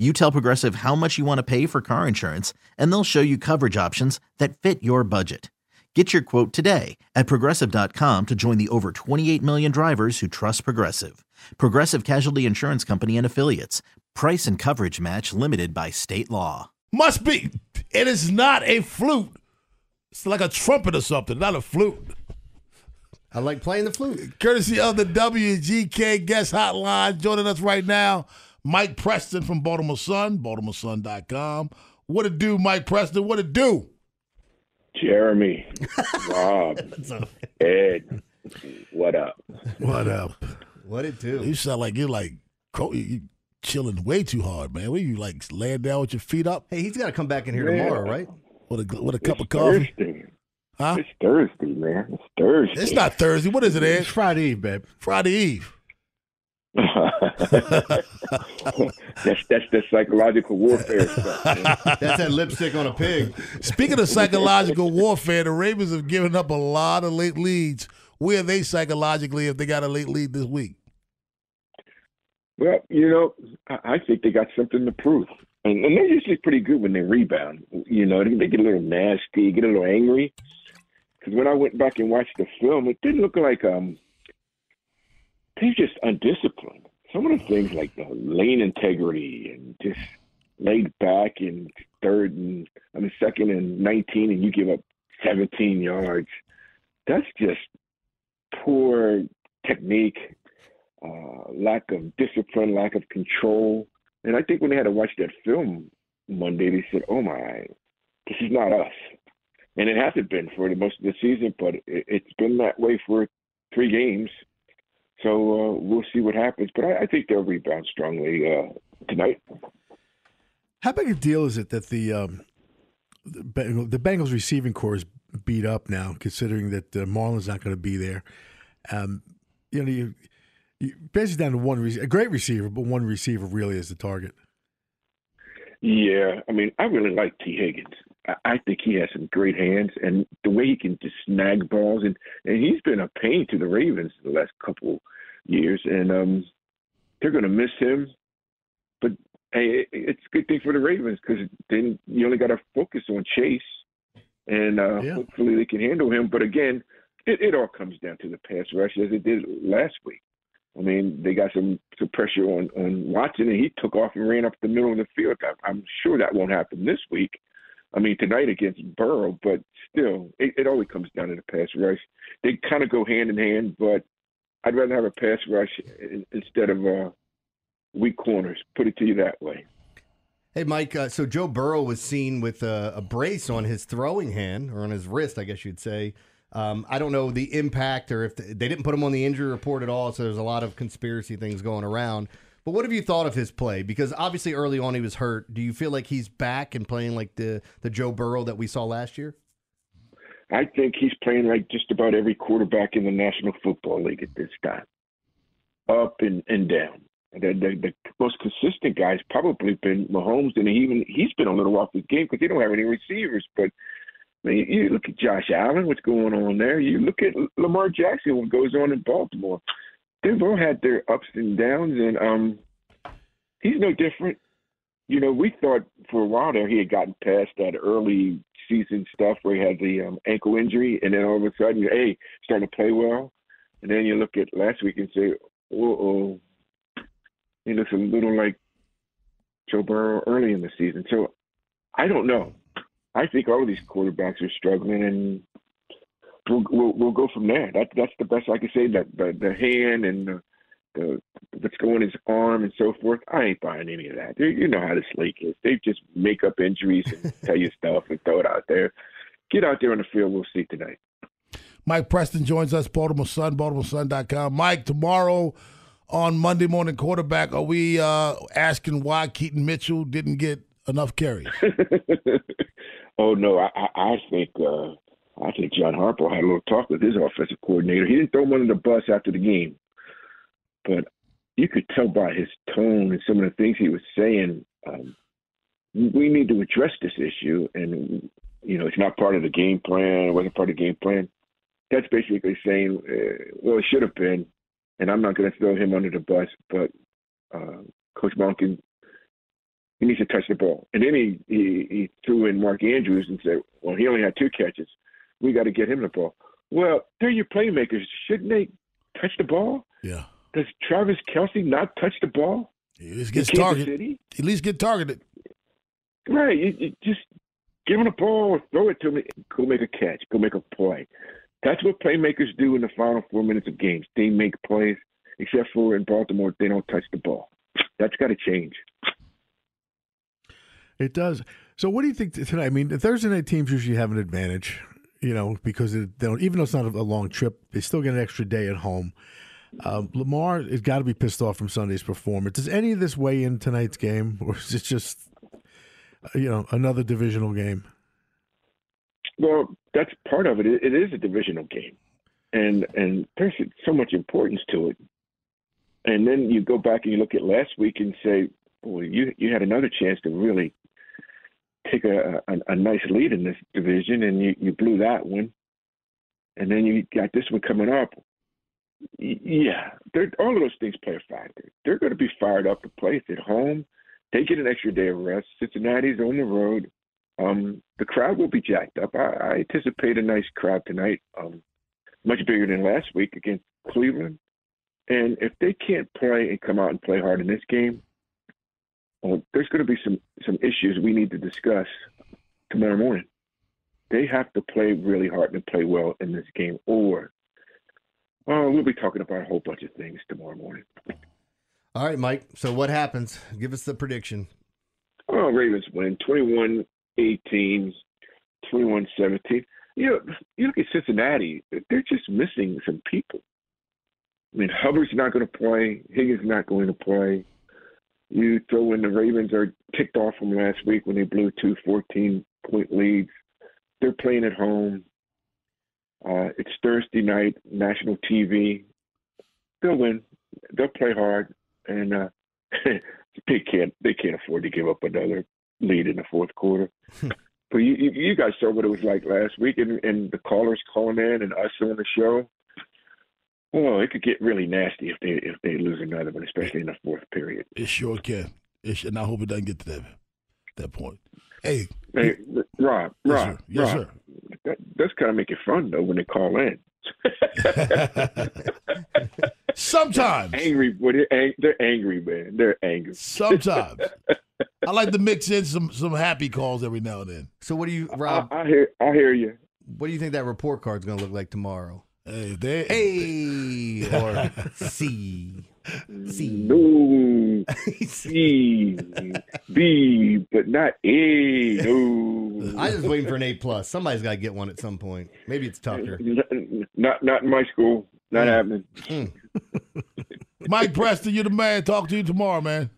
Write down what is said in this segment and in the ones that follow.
you tell Progressive how much you want to pay for car insurance, and they'll show you coverage options that fit your budget. Get your quote today at progressive.com to join the over 28 million drivers who trust Progressive. Progressive Casualty Insurance Company and Affiliates. Price and coverage match limited by state law. Must be. It is not a flute. It's like a trumpet or something, not a flute. I like playing the flute. Courtesy of the WGK guest hotline, joining us right now. Mike Preston from Baltimore Sun, BaltimoreSun.com. What it do, Mike Preston? What it do? Jeremy, Rob, Ed, what up? What up? What it do? You sound like you're like you chilling way too hard, man. What you like laying down with your feet up? Hey, he's got to come back in here tomorrow, right? With a with a cup of coffee. Thursday. Huh? It's Thursday, man. It's Thursday. It's not Thursday. What is it, Ed? It's Friday Eve, babe. Friday Eve. that's that's the psychological warfare stuff. Man. That's that lipstick on a pig. Speaking of psychological warfare, the Ravens have given up a lot of late leads. Where are they psychologically if they got a late lead this week? Well, you know, I, I think they got something to prove. And, and they're usually pretty good when they rebound. You know, they, they get a little nasty, get a little angry. Because when I went back and watched the film, it didn't look like um, they're just undisciplined. Some of the things like the lane integrity and just laid back in third and I mean second and nineteen, and you give up seventeen yards. That's just poor technique, uh, lack of discipline, lack of control. And I think when they had to watch that film Monday, they said, "Oh my, this is not us." And it hasn't been for the most of the season, but it, it's been that way for three games. So uh, we'll see what happens. But I, I think they'll rebound strongly uh, tonight. How big a deal is it that the um, the, Beng- the Bengals receiving corps is beat up now, considering that uh, Marlon's not going to be there? Um, you know, you, you basically down to one re- a great receiver, but one receiver really is the target. Yeah, I mean, I really like Tee Higgins. I, I think he has some great hands, and the way he can just snag balls, and and he's been a pain to the Ravens the last couple years, and um, they're going to miss him. But hey, it, it's a good thing for the Ravens because then you only got to focus on Chase, and uh, Yeah. hopefully they can handle him. But again, it, it all comes down to the pass rush as it did last week. I mean, they got some, some pressure on, on Watson, and he took off and ran up the middle of the field. I, I'm sure that won't happen this week. I mean, tonight against Burrow, but still, it, it always comes down to the pass rush. They kind of go hand in hand, but I'd rather have a pass rush in, instead of uh, weak corners. Put it to you that way. Hey, Mike. Uh, so Joe Burrow was seen with a, a brace on his throwing hand or on his wrist, I guess you'd say. Um, I don't know the impact or if the, they didn't put him on the injury report at all. So there's a lot of conspiracy things going around. But what have you thought of his play? Because obviously early on he was hurt. Do you feel like he's back and playing like the the Joe Burrow that we saw last year? I think he's playing like just about every quarterback in the National Football League at this time, up and, and down. The, the, the most consistent guy's probably been Mahomes, and he even he's been a little off his game because they don't have any receivers. But I mean, you look at Josh Allen, what's going on there? You look at Lamar Jackson, what goes on in Baltimore. They've all had their ups and downs, and um, he's no different. You know, we thought for a while there he had gotten past that early season stuff where he had the um, ankle injury, and then all of a sudden, hey, starting to play well. And then you look at last week and say, oh, he looks a little like Joe Burrow early in the season. So I don't know. I think all of these quarterbacks are struggling, and we'll we'll, we'll go from there. That that's the best I can say. That the, the hand and the, the what's going in his arm and so forth. I ain't buying any of that. They, you know how this league is. They just make up injuries and tell you stuff and throw it out there. Get out there on the field. We'll see tonight. Mike Preston joins us, Baltimore Sun, BaltimoreSun.com. Mike, tomorrow on Monday Morning Quarterback, are we uh, asking why Keaton Mitchell didn't get enough carries? oh no, I, I think uh, I think John Harbaugh had a little talk with his offensive coordinator. He didn't throw him under the bus after the game, but you could tell by his tone and some of the things he was saying. Um, we need to address this issue, and you know, it's not part of the game plan. It wasn't part of the game plan. That's basically saying, uh, well, it should have been, and I'm not going to throw him under the bus, but uh, Coach Monken, he needs to touch the ball. And then he, he, he threw in Mark Andrews and said, well, he only had two catches. We got to get him the ball. Well, they're your playmakers. Shouldn't they touch the ball? Yeah. Does Travis Kelce not touch the ball? He at least gets targeted. At least get targeted. Right. You, you just give him the ball throw it to him. Go make a catch. Go make a play. That's what playmakers do in the final four minutes of games. They make plays. Except for in Baltimore, they don't touch the ball. That's got to change. It does. So, what do you think tonight? I mean, the Thursday night teams usually have an advantage, you know, because they don't. Even though it's not a long trip, they still get an extra day at home. Um, Lamar has got to be pissed off from Sunday's performance. Does any of this weigh in tonight's game, or is it just, you know, another divisional game? Well, that's part of it. It is a divisional game, and and there's so much importance to it. And then you go back and you look at last week and say, "Well, you you had another chance to really take a, a, a nice lead in this division, and you, you blew that one. And then you got this one coming up. Yeah, all of those things play a factor. They're going to be fired up to play. At home. They get an extra day of rest. Cincinnati's on the road. Um, the crowd will be jacked up. I, I anticipate a nice crowd tonight, um, much bigger than last week against Cleveland. And if they can't play and come out and play hard in this game, well, there's going to be some issues we need to discuss tomorrow morning. They have to play really hard and play well in this game, or oh, we'll be talking about a whole bunch of things tomorrow morning. All right, Mike. So what happens? Give us the prediction. Oh, Ravens win 21 18, 21 17. You know, you look at Cincinnati, they're just missing some people. I mean, Hubbard's not going to play. Higgins not going to play. You throw in the Ravens are ticked off from last week when they blew two 14 point leads. They're playing at home. Uh, it's Thursday night, national TV. They'll win. They'll play hard, and uh, they can't they can't afford to give up another lead in the fourth quarter. but you, you, you guys saw what it was like last week, and, and the callers calling in and us on the show. Well, it could get really nasty if they if they lose another one, especially in the fourth period. It sure can. It should, and I hope it doesn't get to that that point. Hey, hey Rob, yes, Rob, sir. Yes, Rob, that does kind of make it fun though when they call in. Sometimes angry, but they're, ang- they're angry, man. They're angry. Sometimes I like to mix in some some happy calls every now and then. So what do you, Rob? I, I hear, I hear you. What do you think that report card's going to look like tomorrow? Hey, they, A or C. C. No, C, B, but not A. No. I was waiting for an A plus. Somebody's got to get one at some point. Maybe it's Tucker. Not not in my school. Not hmm. happening. Hmm. Mike Preston, you're the man. Talk to you tomorrow, man.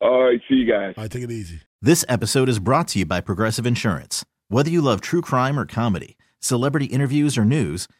All right, see you guys. All right, take it easy. This episode is brought to you by Progressive Insurance. Whether you love true crime or comedy, celebrity interviews or news,